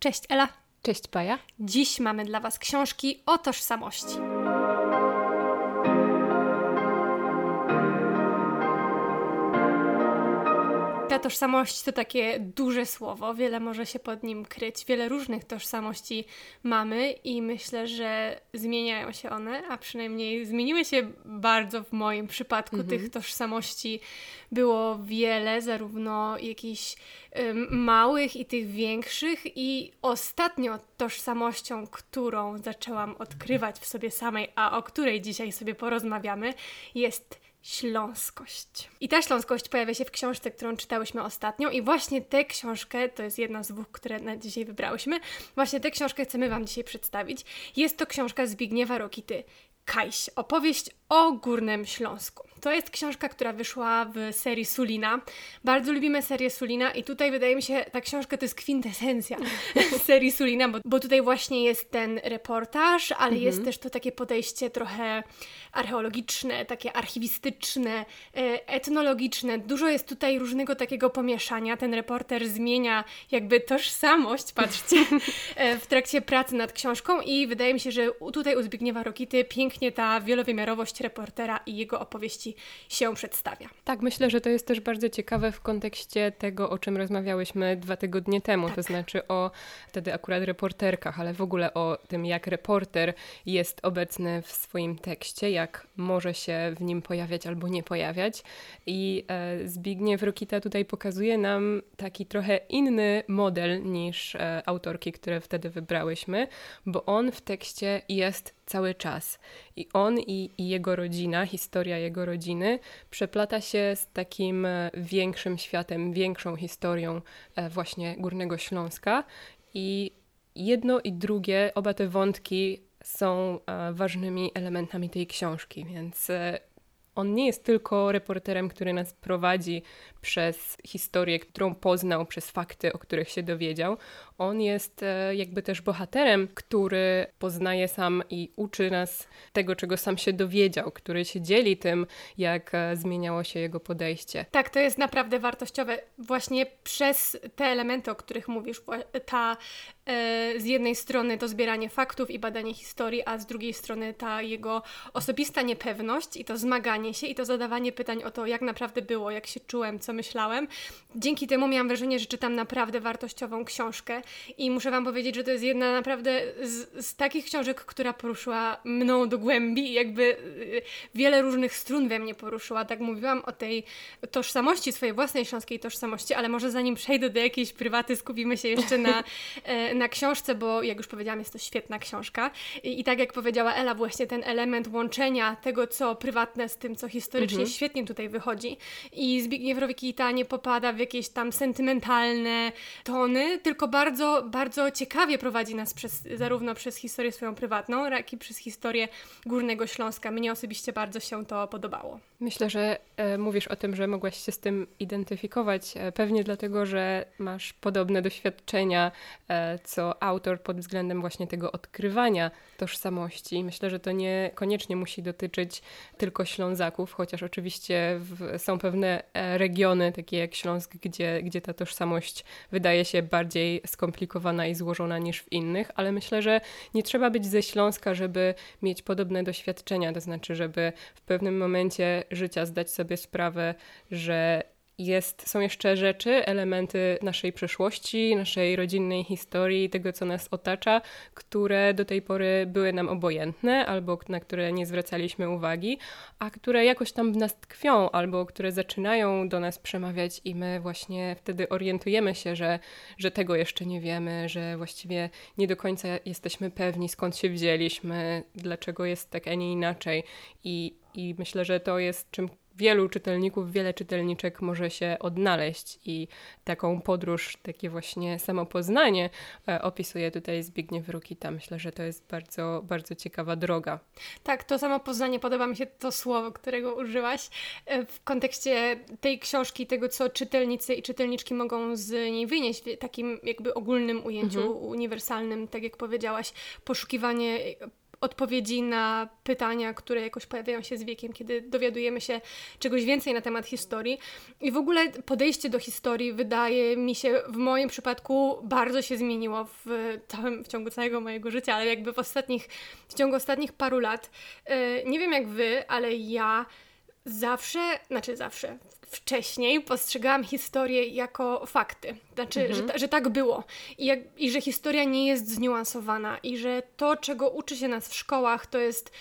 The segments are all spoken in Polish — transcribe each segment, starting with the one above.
Cześć Ela. Cześć Paja. Dziś mamy dla Was książki o tożsamości. Ta tożsamość to takie duże słowo, wiele może się pod nim kryć, wiele różnych tożsamości mamy i myślę, że zmieniają się one, a przynajmniej zmieniły się bardzo w moim przypadku. Mhm. Tych tożsamości było wiele, zarówno jakichś małych i tych większych, i ostatnio tożsamością, którą zaczęłam odkrywać w sobie samej, a o której dzisiaj sobie porozmawiamy, jest śląskość. I ta śląskość pojawia się w książce, którą czytałyśmy ostatnio i właśnie tę książkę, to jest jedna z dwóch, które na dzisiaj wybrałyśmy, właśnie tę książkę chcemy Wam dzisiaj przedstawić. Jest to książka Zbigniewa Rokity, Kajś, opowieść o Górnym Śląsku. To jest książka, która wyszła w serii Sulina. Bardzo lubimy serię Sulina i tutaj wydaje mi się, ta książka to jest kwintesencja serii Sulina, bo, bo tutaj właśnie jest ten reportaż, ale mhm. jest też to takie podejście trochę archeologiczne, takie archiwistyczne, e, etnologiczne. Dużo jest tutaj różnego takiego pomieszania. Ten reporter zmienia jakby tożsamość, patrzcie, e, w trakcie pracy nad książką i wydaje mi się, że tutaj u Zbigniewa Rokity pięknie ta wielowymiarowość reportera i jego opowieści się przedstawia. Tak, myślę, że to jest też bardzo ciekawe w kontekście tego, o czym rozmawiałyśmy dwa tygodnie temu, tak. to znaczy o wtedy akurat reporterkach, ale w ogóle o tym, jak reporter jest obecny w swoim tekście, jak może się w nim pojawiać albo nie pojawiać. I e, Zbigniew Rokita tutaj pokazuje nam taki trochę inny model niż e, autorki, które wtedy wybrałyśmy, bo on w tekście jest cały czas. I on i, i, jego rodzina, historia jego rodziny, przeplata się z takim e, większym światem, większą historią e, właśnie Górnego Śląska. I jedno i drugie, oba te wątki są e, ważnymi elementami tej książki, więc on nie jest tylko reporterem, który nas prowadzi przez historię, którą poznał, przez fakty, o których się dowiedział. On jest e, jakby też bohaterem, który poznaje sam i uczy nas tego, czego sam się dowiedział, który się dzieli tym, jak e, zmieniało się jego podejście. Tak, to jest naprawdę wartościowe. Właśnie przez te elementy, o których mówisz, ta e, z jednej strony to zbieranie faktów i badanie historii, a z drugiej strony ta jego osobista niepewność i to zmaganie się i to zadawanie pytań o to, jak naprawdę było, jak się czułem, co myślałem. Dzięki temu miałam wrażenie, że czytam naprawdę wartościową książkę i muszę Wam powiedzieć, że to jest jedna naprawdę z, z takich książek, która poruszyła mną do głębi i jakby y, wiele różnych strun we mnie poruszyła. Tak mówiłam o tej tożsamości, swojej własnej śląskiej tożsamości, ale może zanim przejdę do jakiejś prywaty, skupimy się jeszcze na, e, na książce, bo jak już powiedziałam, jest to świetna książka. I, I, tak jak powiedziała Ela, właśnie ten element łączenia tego, co prywatne z tym, co historycznie, mhm. świetnie tutaj wychodzi. I Zbigniew Rowikita nie popada w jakieś tam sentymentalne tony, tylko bardzo bardzo, ciekawie prowadzi nas przez, zarówno przez historię swoją prywatną, jak i przez historię Górnego Śląska. Mnie osobiście bardzo się to podobało. Myślę, że e, mówisz o tym, że mogłaś się z tym identyfikować, e, pewnie dlatego, że masz podobne doświadczenia e, co autor pod względem właśnie tego odkrywania tożsamości. Myślę, że to niekoniecznie musi dotyczyć tylko Ślązaków, chociaż oczywiście w, są pewne e, regiony, takie jak Śląsk, gdzie, gdzie ta tożsamość wydaje się bardziej skomplikowana i złożona niż w innych, ale myślę, że nie trzeba być ze Śląska, żeby mieć podobne doświadczenia, to znaczy, żeby w pewnym momencie życia zdać sobie sprawę, że jest, są jeszcze rzeczy, elementy naszej przeszłości, naszej rodzinnej historii, tego, co nas otacza, które do tej pory były nam obojętne albo na które nie zwracaliśmy uwagi, a które jakoś tam w nas tkwią albo które zaczynają do nas przemawiać i my właśnie wtedy orientujemy się, że, że tego jeszcze nie wiemy, że właściwie nie do końca jesteśmy pewni, skąd się wzięliśmy, dlaczego jest tak, a nie inaczej. I, i myślę, że to jest czym wielu czytelników, wiele czytelniczek może się odnaleźć i taką podróż, takie właśnie samopoznanie e, opisuje tutaj Zbigniew Rukita. Myślę, że to jest bardzo, bardzo ciekawa droga. Tak, to samopoznanie, podoba mi się to słowo, którego użyłaś e, w kontekście tej książki, tego co czytelnicy i czytelniczki mogą z niej wynieść w takim jakby ogólnym ujęciu, mhm. uniwersalnym, tak jak powiedziałaś, poszukiwanie odpowiedzi na pytania, które jakoś pojawiają się z wiekiem, kiedy dowiadujemy się czegoś więcej na temat historii. I w ogóle podejście do historii wydaje mi się w moim przypadku bardzo się zmieniło w całym, w ciągu całego mojego życia, ale jakby w ostatnich, w ciągu ostatnich paru lat. E, nie wiem jak wy, ale ja zawsze, znaczy zawsze, wcześniej postrzegałam historię jako fakty. Znaczy, mhm. że, że tak było. I, jak, I że historia nie jest zniuansowana. I że to, czego uczy się nas w szkołach, to jest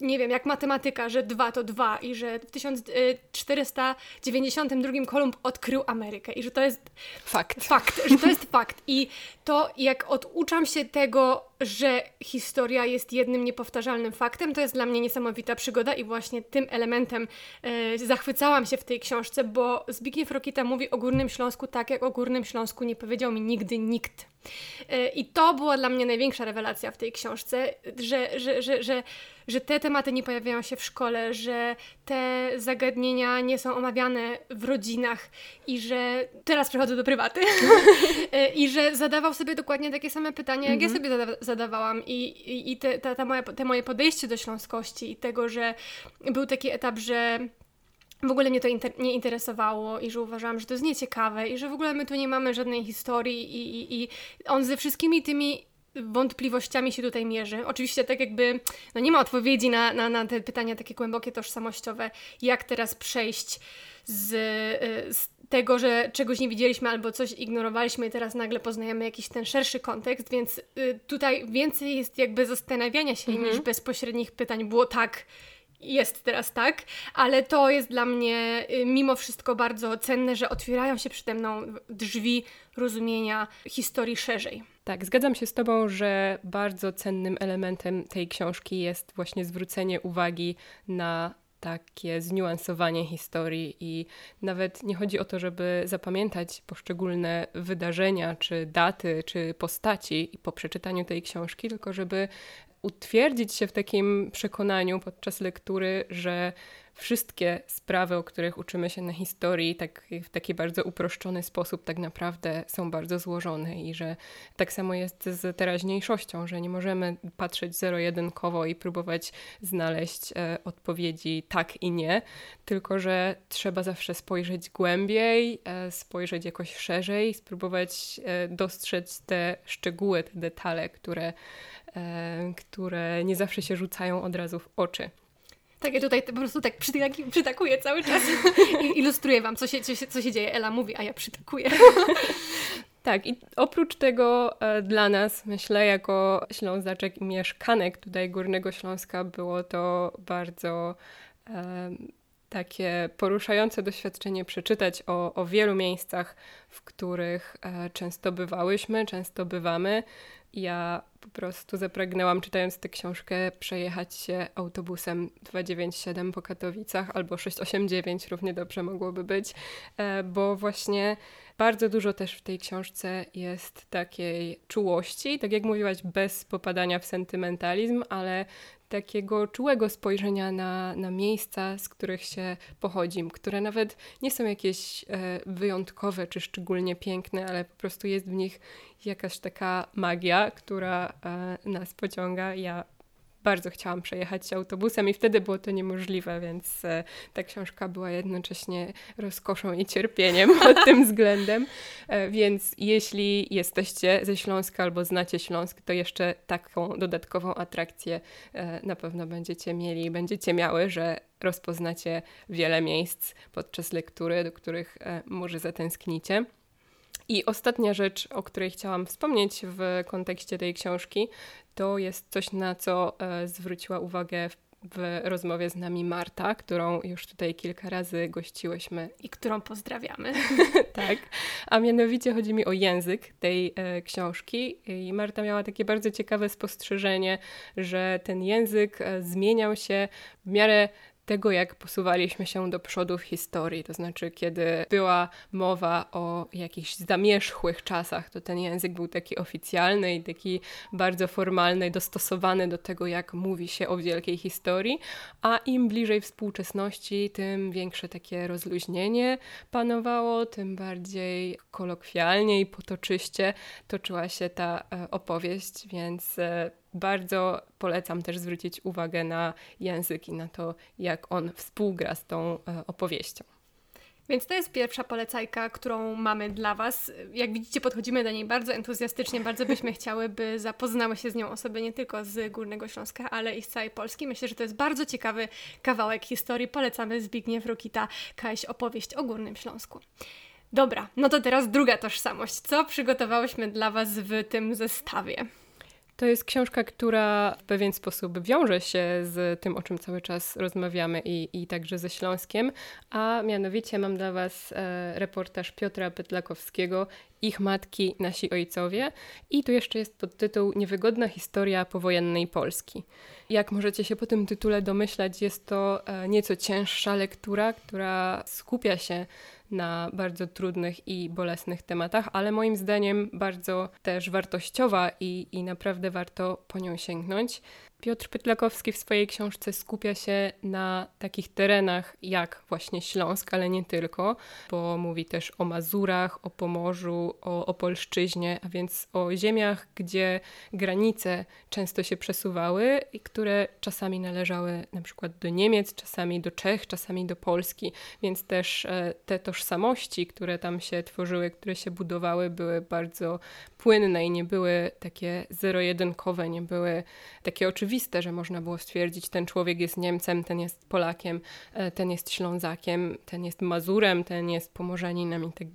nie wiem, jak matematyka, że dwa to dwa i że w 1492 Kolumb odkrył Amerykę i że to jest fakt. Fakt, że to jest fakt. I to, jak oduczam się tego, że historia jest jednym niepowtarzalnym faktem, to jest dla mnie niesamowita przygoda i właśnie tym elementem e, zachwycałam się w tej książce, bo Zbigniew Rokita mówi o Górnym Śląsku tak, jak o Górnym Śląsku nie powiedział mi nigdy nikt. I to była dla mnie największa rewelacja w tej książce, że, że, że, że, że te tematy nie pojawiają się w szkole, że te zagadnienia nie są omawiane w rodzinach i że teraz przechodzę do prywaty i że zadawał sobie dokładnie takie same pytania, jak ja mhm. sobie zadawałam i, i, i te, ta, ta moja, te moje podejście do śląskości i tego, że był taki etap, że w ogóle mnie to inter nie interesowało i że uważałam, że to jest nieciekawe i że w ogóle my tu nie mamy żadnej historii i, i, i on ze wszystkimi tymi wątpliwościami się tutaj mierzy. Oczywiście tak jakby no nie ma odpowiedzi na, na, na te pytania takie głębokie, tożsamościowe, jak teraz przejść z, y, z tego, że czegoś nie widzieliśmy albo coś ignorowaliśmy i teraz nagle poznajemy jakiś ten szerszy kontekst, więc y, tutaj więcej jest jakby zastanawiania się mhm. niż bezpośrednich pytań. Było tak, jest teraz tak, ale to jest dla mnie y, mimo wszystko bardzo cenne, że otwierają się przede mną drzwi rozumienia historii szerzej. Tak, zgadzam się z Tobą, że bardzo cennym elementem tej książki jest właśnie zwrócenie uwagi na takie zniuansowanie historii i nawet nie chodzi o to, żeby zapamiętać poszczególne wydarzenia, czy daty, czy postaci po przeczytaniu tej książki, tylko żeby utwierdzić się w takim przekonaniu podczas lektury, że wszystkie sprawy, o których uczymy się na historii, tak, w taki bardzo uproszczony sposób, tak naprawdę są bardzo złożone i że tak samo jest z teraźniejszością, że nie możemy patrzeć zero-jedynkowo i próbować znaleźć e, odpowiedzi tak i nie, tylko że trzeba zawsze spojrzeć głębiej, e, spojrzeć jakoś szerzej, spróbować e, dostrzec te szczegóły, te detale, które, e, które nie zawsze się rzucają od razu w oczy. Tak, ja tutaj po prostu tak przytakuję cały czas i ilustruję Wam, co się, co, się, co się dzieje. Ela mówi, a ja przytakuję. Tak, i oprócz tego e, dla nas, myślę, jako Ślązaczek i mieszkanek tutaj Górnego Śląska, było to bardzo takie poruszające doświadczenie przeczytać o, o wielu miejscach, w których e, często bywałyśmy, często bywamy. Ja po prostu zapragnęłam, czytając tę książkę, przejechać się autobusem 297 po Katowicach albo 689 równie dobrze mogłoby być, e, bo właśnie bardzo dużo też w tej książce jest takiej czułości, tak jak mówiłaś, bez popadania w sentymentalizm, ale takiego czułego spojrzenia na, na miejsca, z których się pochodzi, które nawet nie są jakieś e, wyjątkowe czy szczególnie piękne, ale po prostu jest w nich jakaś taka magia, która e, nas pociąga. Ja bardzo chciałam przejechać się autobusem i wtedy było to niemożliwe, więc e, ta książka była jednocześnie rozkoszą i cierpieniem pod tym względem. E, więc jeśli jesteście ze Śląska albo znacie Śląsk, to jeszcze taką dodatkową atrakcję e, na pewno będziecie mieli i będziecie miały, że rozpoznacie wiele miejsc podczas lektury, do których może zatęsknicie. I ostatnia rzecz, o której chciałam wspomnieć w kontekście tej książki, to jest coś, na co e, zwróciła uwagę w, w rozmowie z nami Marta, którą już tutaj kilka razy gościłyśmy. I którą pozdrawiamy. tak. A mianowicie chodzi mi o język tej e, książki. I Marta miała takie bardzo ciekawe spostrzeżenie, że ten język e, zmieniał się w miarę tego, jak posuwaliśmy się do przodu w historii. To znaczy, kiedy była mowa o jakichś zamierzchłych czasach, to ten język był taki oficjalny i taki bardzo formalny, dostosowany do tego, jak mówi się o wielkiej historii, a im bliżej współczesności, tym większe takie rozluźnienie panowało, tym bardziej kolokwialnie i potoczyście toczyła się ta e, opowieść, więc e, bardzo polecam też zwrócić uwagę na język i na to, jak on współgra z tą opowieścią. Więc to jest pierwsza polecajka, którą mamy dla Was. Jak widzicie, podchodzimy do niej bardzo entuzjastycznie. Bardzo byśmy chciały, by zapoznały się z nią osoby nie tylko z Górnego Śląska, ale i z całej Polski. Myślę, że to jest bardzo ciekawy kawałek historii. Polecamy Zbigniew Rukita, Kaś opowieść o Górnym Śląsku. Dobra, no to teraz druga tożsamość. Co przygotowałyśmy dla Was w tym zestawie? To jest książka, która w pewien sposób wiąże się z tym, o czym cały czas rozmawiamy i, i także ze Śląskiem, a mianowicie mam dla Was e, reportaż Piotra Pytlakowskiego ich matki, nasi ojcowie. I tu jeszcze jest podtytuł Niewygodna historia powojennej Polski. Jak możecie się po tym tytule domyślać, jest to e, nieco cięższa lektura, która skupia się na bardzo trudnych i bolesnych tematach, ale moim zdaniem bardzo też wartościowa i, i naprawdę warto po nią sięgnąć. Piotr Pytlakowski w swojej książce skupia się na takich terenach jak właśnie Śląsk, ale nie tylko, bo mówi też o Mazurach, o Pomorzu, o Opolszczyźnie, a więc o ziemiach, gdzie granice często się przesuwały i które czasami należały na przykład do Niemiec, czasami do Czech, czasami do Polski, więc też e, te tożsamości, które tam się tworzyły, które się budowały, były bardzo płynne i nie były takie zero-jedynkowe, nie były takie oczywiste oczywiste, że można było stwierdzić, ten człowiek jest Niemcem, ten jest Polakiem, e, ten jest Ślązakiem, ten jest Mazurem, ten jest Pomorzaninem i tak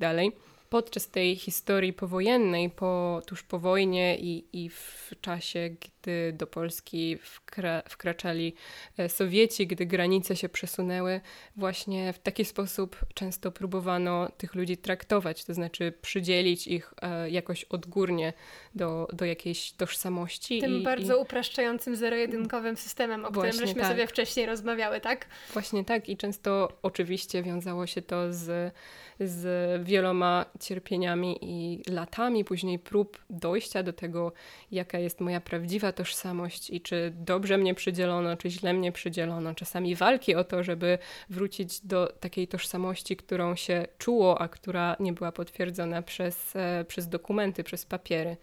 podczas tej historii powojennej, po, tuż po wojnie i, i w czasie, gdy do Polski wkra wkraczali e, Sowieci, gdy granice się przesunęły, właśnie w taki sposób często próbowano tych ludzi traktować, to znaczy przydzielić ich e, jakoś odgórnie do, do jakiejś tożsamości. Tym i, bardzo i... upraszczającym zero-jedynkowym systemem, o właśnie którym żeśmy tak. sobie wcześniej rozmawiały, tak? Właśnie tak i często oczywiście wiązało się to z z wieloma cierpieniami i latami później prób dojścia do tego, jaka jest moja prawdziwa tożsamość i czy dobrze mnie przydzielono, czy źle mnie przydzielono. Czasami walki o to, żeby wrócić do takiej tożsamości, którą się czuło, a która nie była potwierdzona przez, e, przez dokumenty, przez papiery.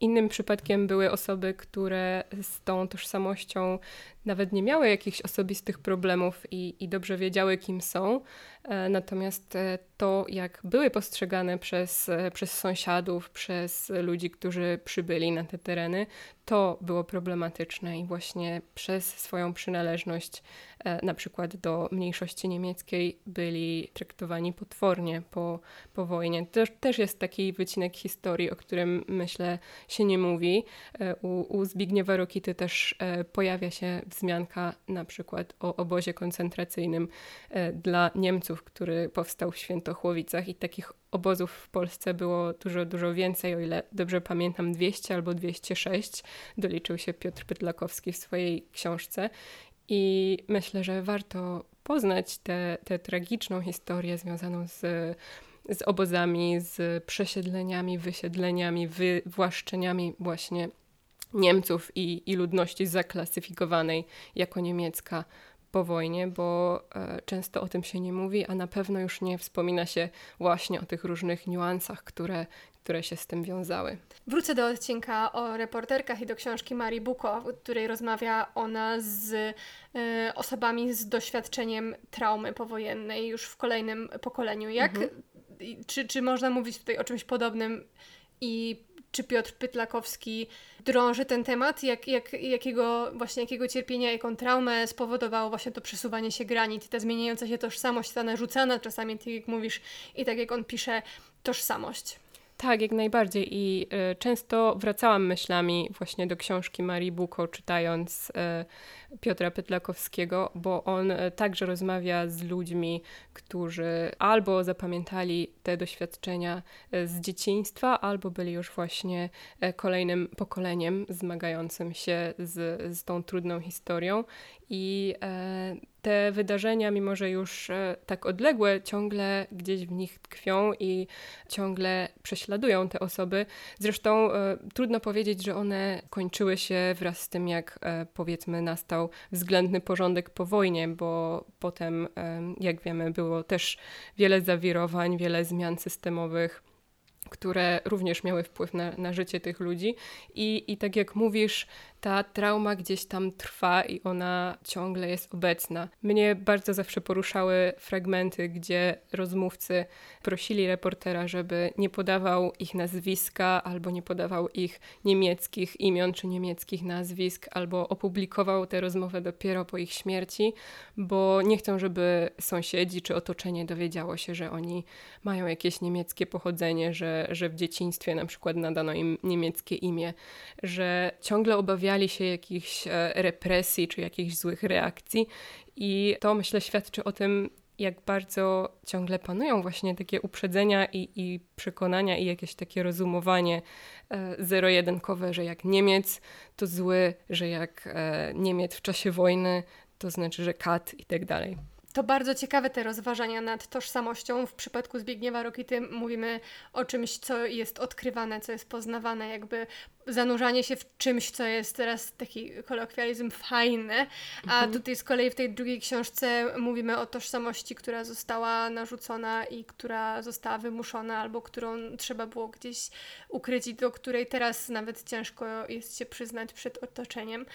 Innym przypadkiem były osoby, które z tą tożsamością nawet nie miały jakichś osobistych problemów i, i dobrze wiedziały, kim są. E, natomiast e, to, jak były postrzegane przez, e, przez sąsiadów, przez ludzi, którzy przybyli na te tereny, to było problematyczne i właśnie przez swoją przynależność na przykład do mniejszości niemieckiej byli traktowani potwornie po, po wojnie. To też jest taki wycinek historii, o którym myślę się nie mówi. U, u Zbigniewa Rokity też pojawia się wzmianka na przykład o obozie koncentracyjnym e, dla Niemców, który powstał w Świętochłowicach i takich obozów w Polsce było dużo, dużo więcej, o ile dobrze pamiętam 200 albo 206, doliczył się Piotr Pytlakowski w swojej książce. I myślę, że warto poznać tę tragiczną historię związaną z z obozami, z przesiedleniami, wysiedleniami, wywłaszczeniami właśnie Niemców i, i ludności zaklasyfikowanej jako niemiecka po wojnie, bo e, często o tym się nie mówi, a na pewno już nie wspomina się właśnie o tych różnych niuansach, które, które się z tym wiązały. Wrócę do odcinka o reporterkach i do książki Marii Buko, w której rozmawia ona z e, osobami z doświadczeniem traumy powojennej już w kolejnym pokoleniu. Jak, mhm. czy, czy można mówić tutaj o czymś podobnym i czy Piotr Pytlakowski drąży ten temat, jak, jak, jakiego, właśnie jakiego cierpienia, jaką traumę spowodowało właśnie to przesuwanie się granic, ta zmieniająca się tożsamość, ta narzucana czasami, tak jak mówisz, i tak jak on pisze, tożsamość. Tak, jak najbardziej. I y, często wracałam myślami właśnie do książki Marii Buko, czytając y, Piotra Pytlakowskiego, bo on y, także rozmawia z ludźmi, którzy albo zapamiętali te doświadczenia z dzieciństwa, albo byli już właśnie kolejnym pokoleniem zmagającym się z, z tą trudną historią. I te wydarzenia, mimo że już e, tak odległe, ciągle gdzieś w nich tkwią i ciągle prześladują te osoby. Zresztą e, trudno powiedzieć, że one kończyły się wraz z tym, jak e, powiedzmy nastał względny porządek po wojnie, bo potem, jak wiemy, było też wiele zawirowań, wiele zmian systemowych które również miały wpływ na, na życie tych ludzi. I, I tak jak mówisz, ta trauma gdzieś tam trwa i ona ciągle jest obecna. Mnie bardzo zawsze poruszały fragmenty, gdzie rozmówcy prosili reportera, żeby nie podawał ich nazwiska albo nie podawał ich niemieckich imion czy niemieckich nazwisk, albo opublikował tę rozmowę dopiero po ich śmierci, bo nie chcą, żeby sąsiedzi czy otoczenie dowiedziało się, że oni mają jakieś niemieckie pochodzenie, że, że w dzieciństwie na przykład nadano im niemieckie imię, że ciągle obawiali się jakichś e, represji czy jakichś złych reakcji. I to myślę świadczy o tym, jak bardzo ciągle panują właśnie takie uprzedzenia i, i przekonania i jakieś takie rozumowanie e, zero-jedynkowe, że jak Niemiec to zły, że jak e, Niemiec w czasie wojny to znaczy, że kat i tak dalej. To bardzo ciekawe te rozważania nad tożsamością. W przypadku Zbigniewa Rokity mówimy o czymś, co jest odkrywane, co jest poznawane, jakby zanurzanie się w czymś, co jest teraz taki kolokwializm fajny. A mhm. tutaj z kolei w tej drugiej książce mówimy o tożsamości, która została narzucona i która została wymuszona, albo którą trzeba było gdzieś ukryć i do której teraz nawet ciężko jest się przyznać przed otoczeniem.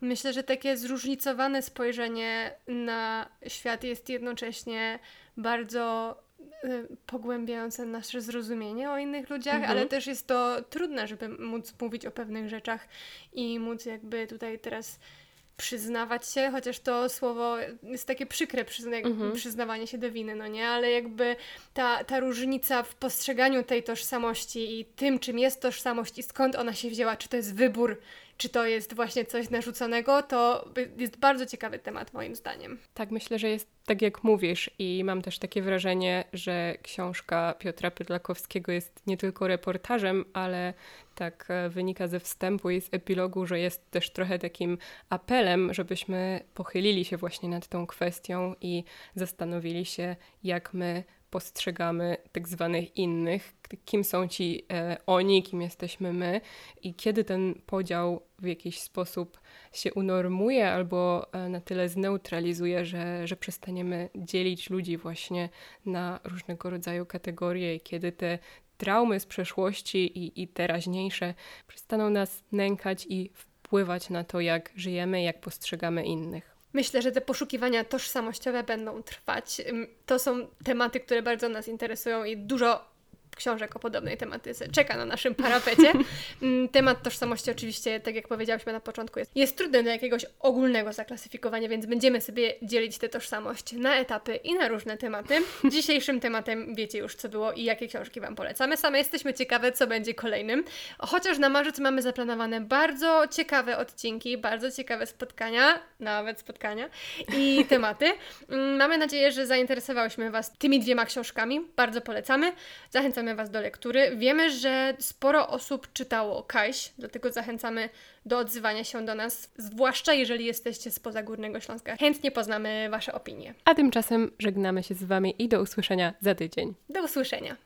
Myślę, że takie zróżnicowane spojrzenie na świat jest jednocześnie bardzo pogłębiające nasze zrozumienie o innych ludziach, mhm. ale też jest to trudne, żeby móc mówić o pewnych rzeczach i móc jakby tutaj teraz przyznawać się, chociaż to słowo jest takie przykre, przyzna mhm. przyznawanie się do winy, no nie? Ale jakby ta, ta różnica w postrzeganiu tej tożsamości i tym, czym jest tożsamość i skąd ona się wzięła, czy to jest wybór, czy to jest właśnie coś narzuconego, to jest bardzo ciekawy temat moim zdaniem. Tak, myślę, że jest tak jak mówisz i mam też takie wrażenie, że książka Piotra Pydlakowskiego jest nie tylko reportażem, ale tak e, wynika ze wstępu i z epilogu, że jest też trochę takim apelem, żebyśmy pochylili się właśnie nad tą kwestią i zastanowili się, jak my postrzegamy tak zwanych innych, kim są ci e, oni, kim jesteśmy my i kiedy ten podział w jakiś sposób się unormuje albo e, na tyle zneutralizuje, że, że przestaniemy dzielić ludzi właśnie na różnego rodzaju kategorie i kiedy te traumy z przeszłości i, i teraźniejsze przestaną nas nękać i wpływać na to, jak żyjemy, jak postrzegamy innych. Myślę, że te poszukiwania tożsamościowe będą trwać. To są tematy, które bardzo nas interesują i dużo książek o podobnej tematyce czeka na naszym parapecie. Mm, temat tożsamości oczywiście, tak jak powiedziałyśmy na początku, jest, jest trudny do jakiegoś ogólnego zaklasyfikowania, więc będziemy sobie dzielić tę tożsamość na etapy i na różne tematy. Dzisiejszym tematem wiecie już, co było i jakie książki Wam polecamy. Same jesteśmy ciekawe, co będzie kolejnym. Chociaż na marzec mamy zaplanowane bardzo ciekawe odcinki, bardzo ciekawe spotkania, nawet spotkania i tematy. Mm, mamy nadzieję, że zainteresowałyśmy Was tymi dwiema książkami. Bardzo polecamy. Zachęcam zachęcamy Was do lektury. Wiemy, że sporo osób czytało Kajś, dlatego zachęcamy do odzywania się do nas, zwłaszcza jeżeli jesteście spoza Górnego Śląska. Chętnie poznamy Wasze opinie. A tymczasem żegnamy się z Wami i do usłyszenia za tydzień. Do usłyszenia.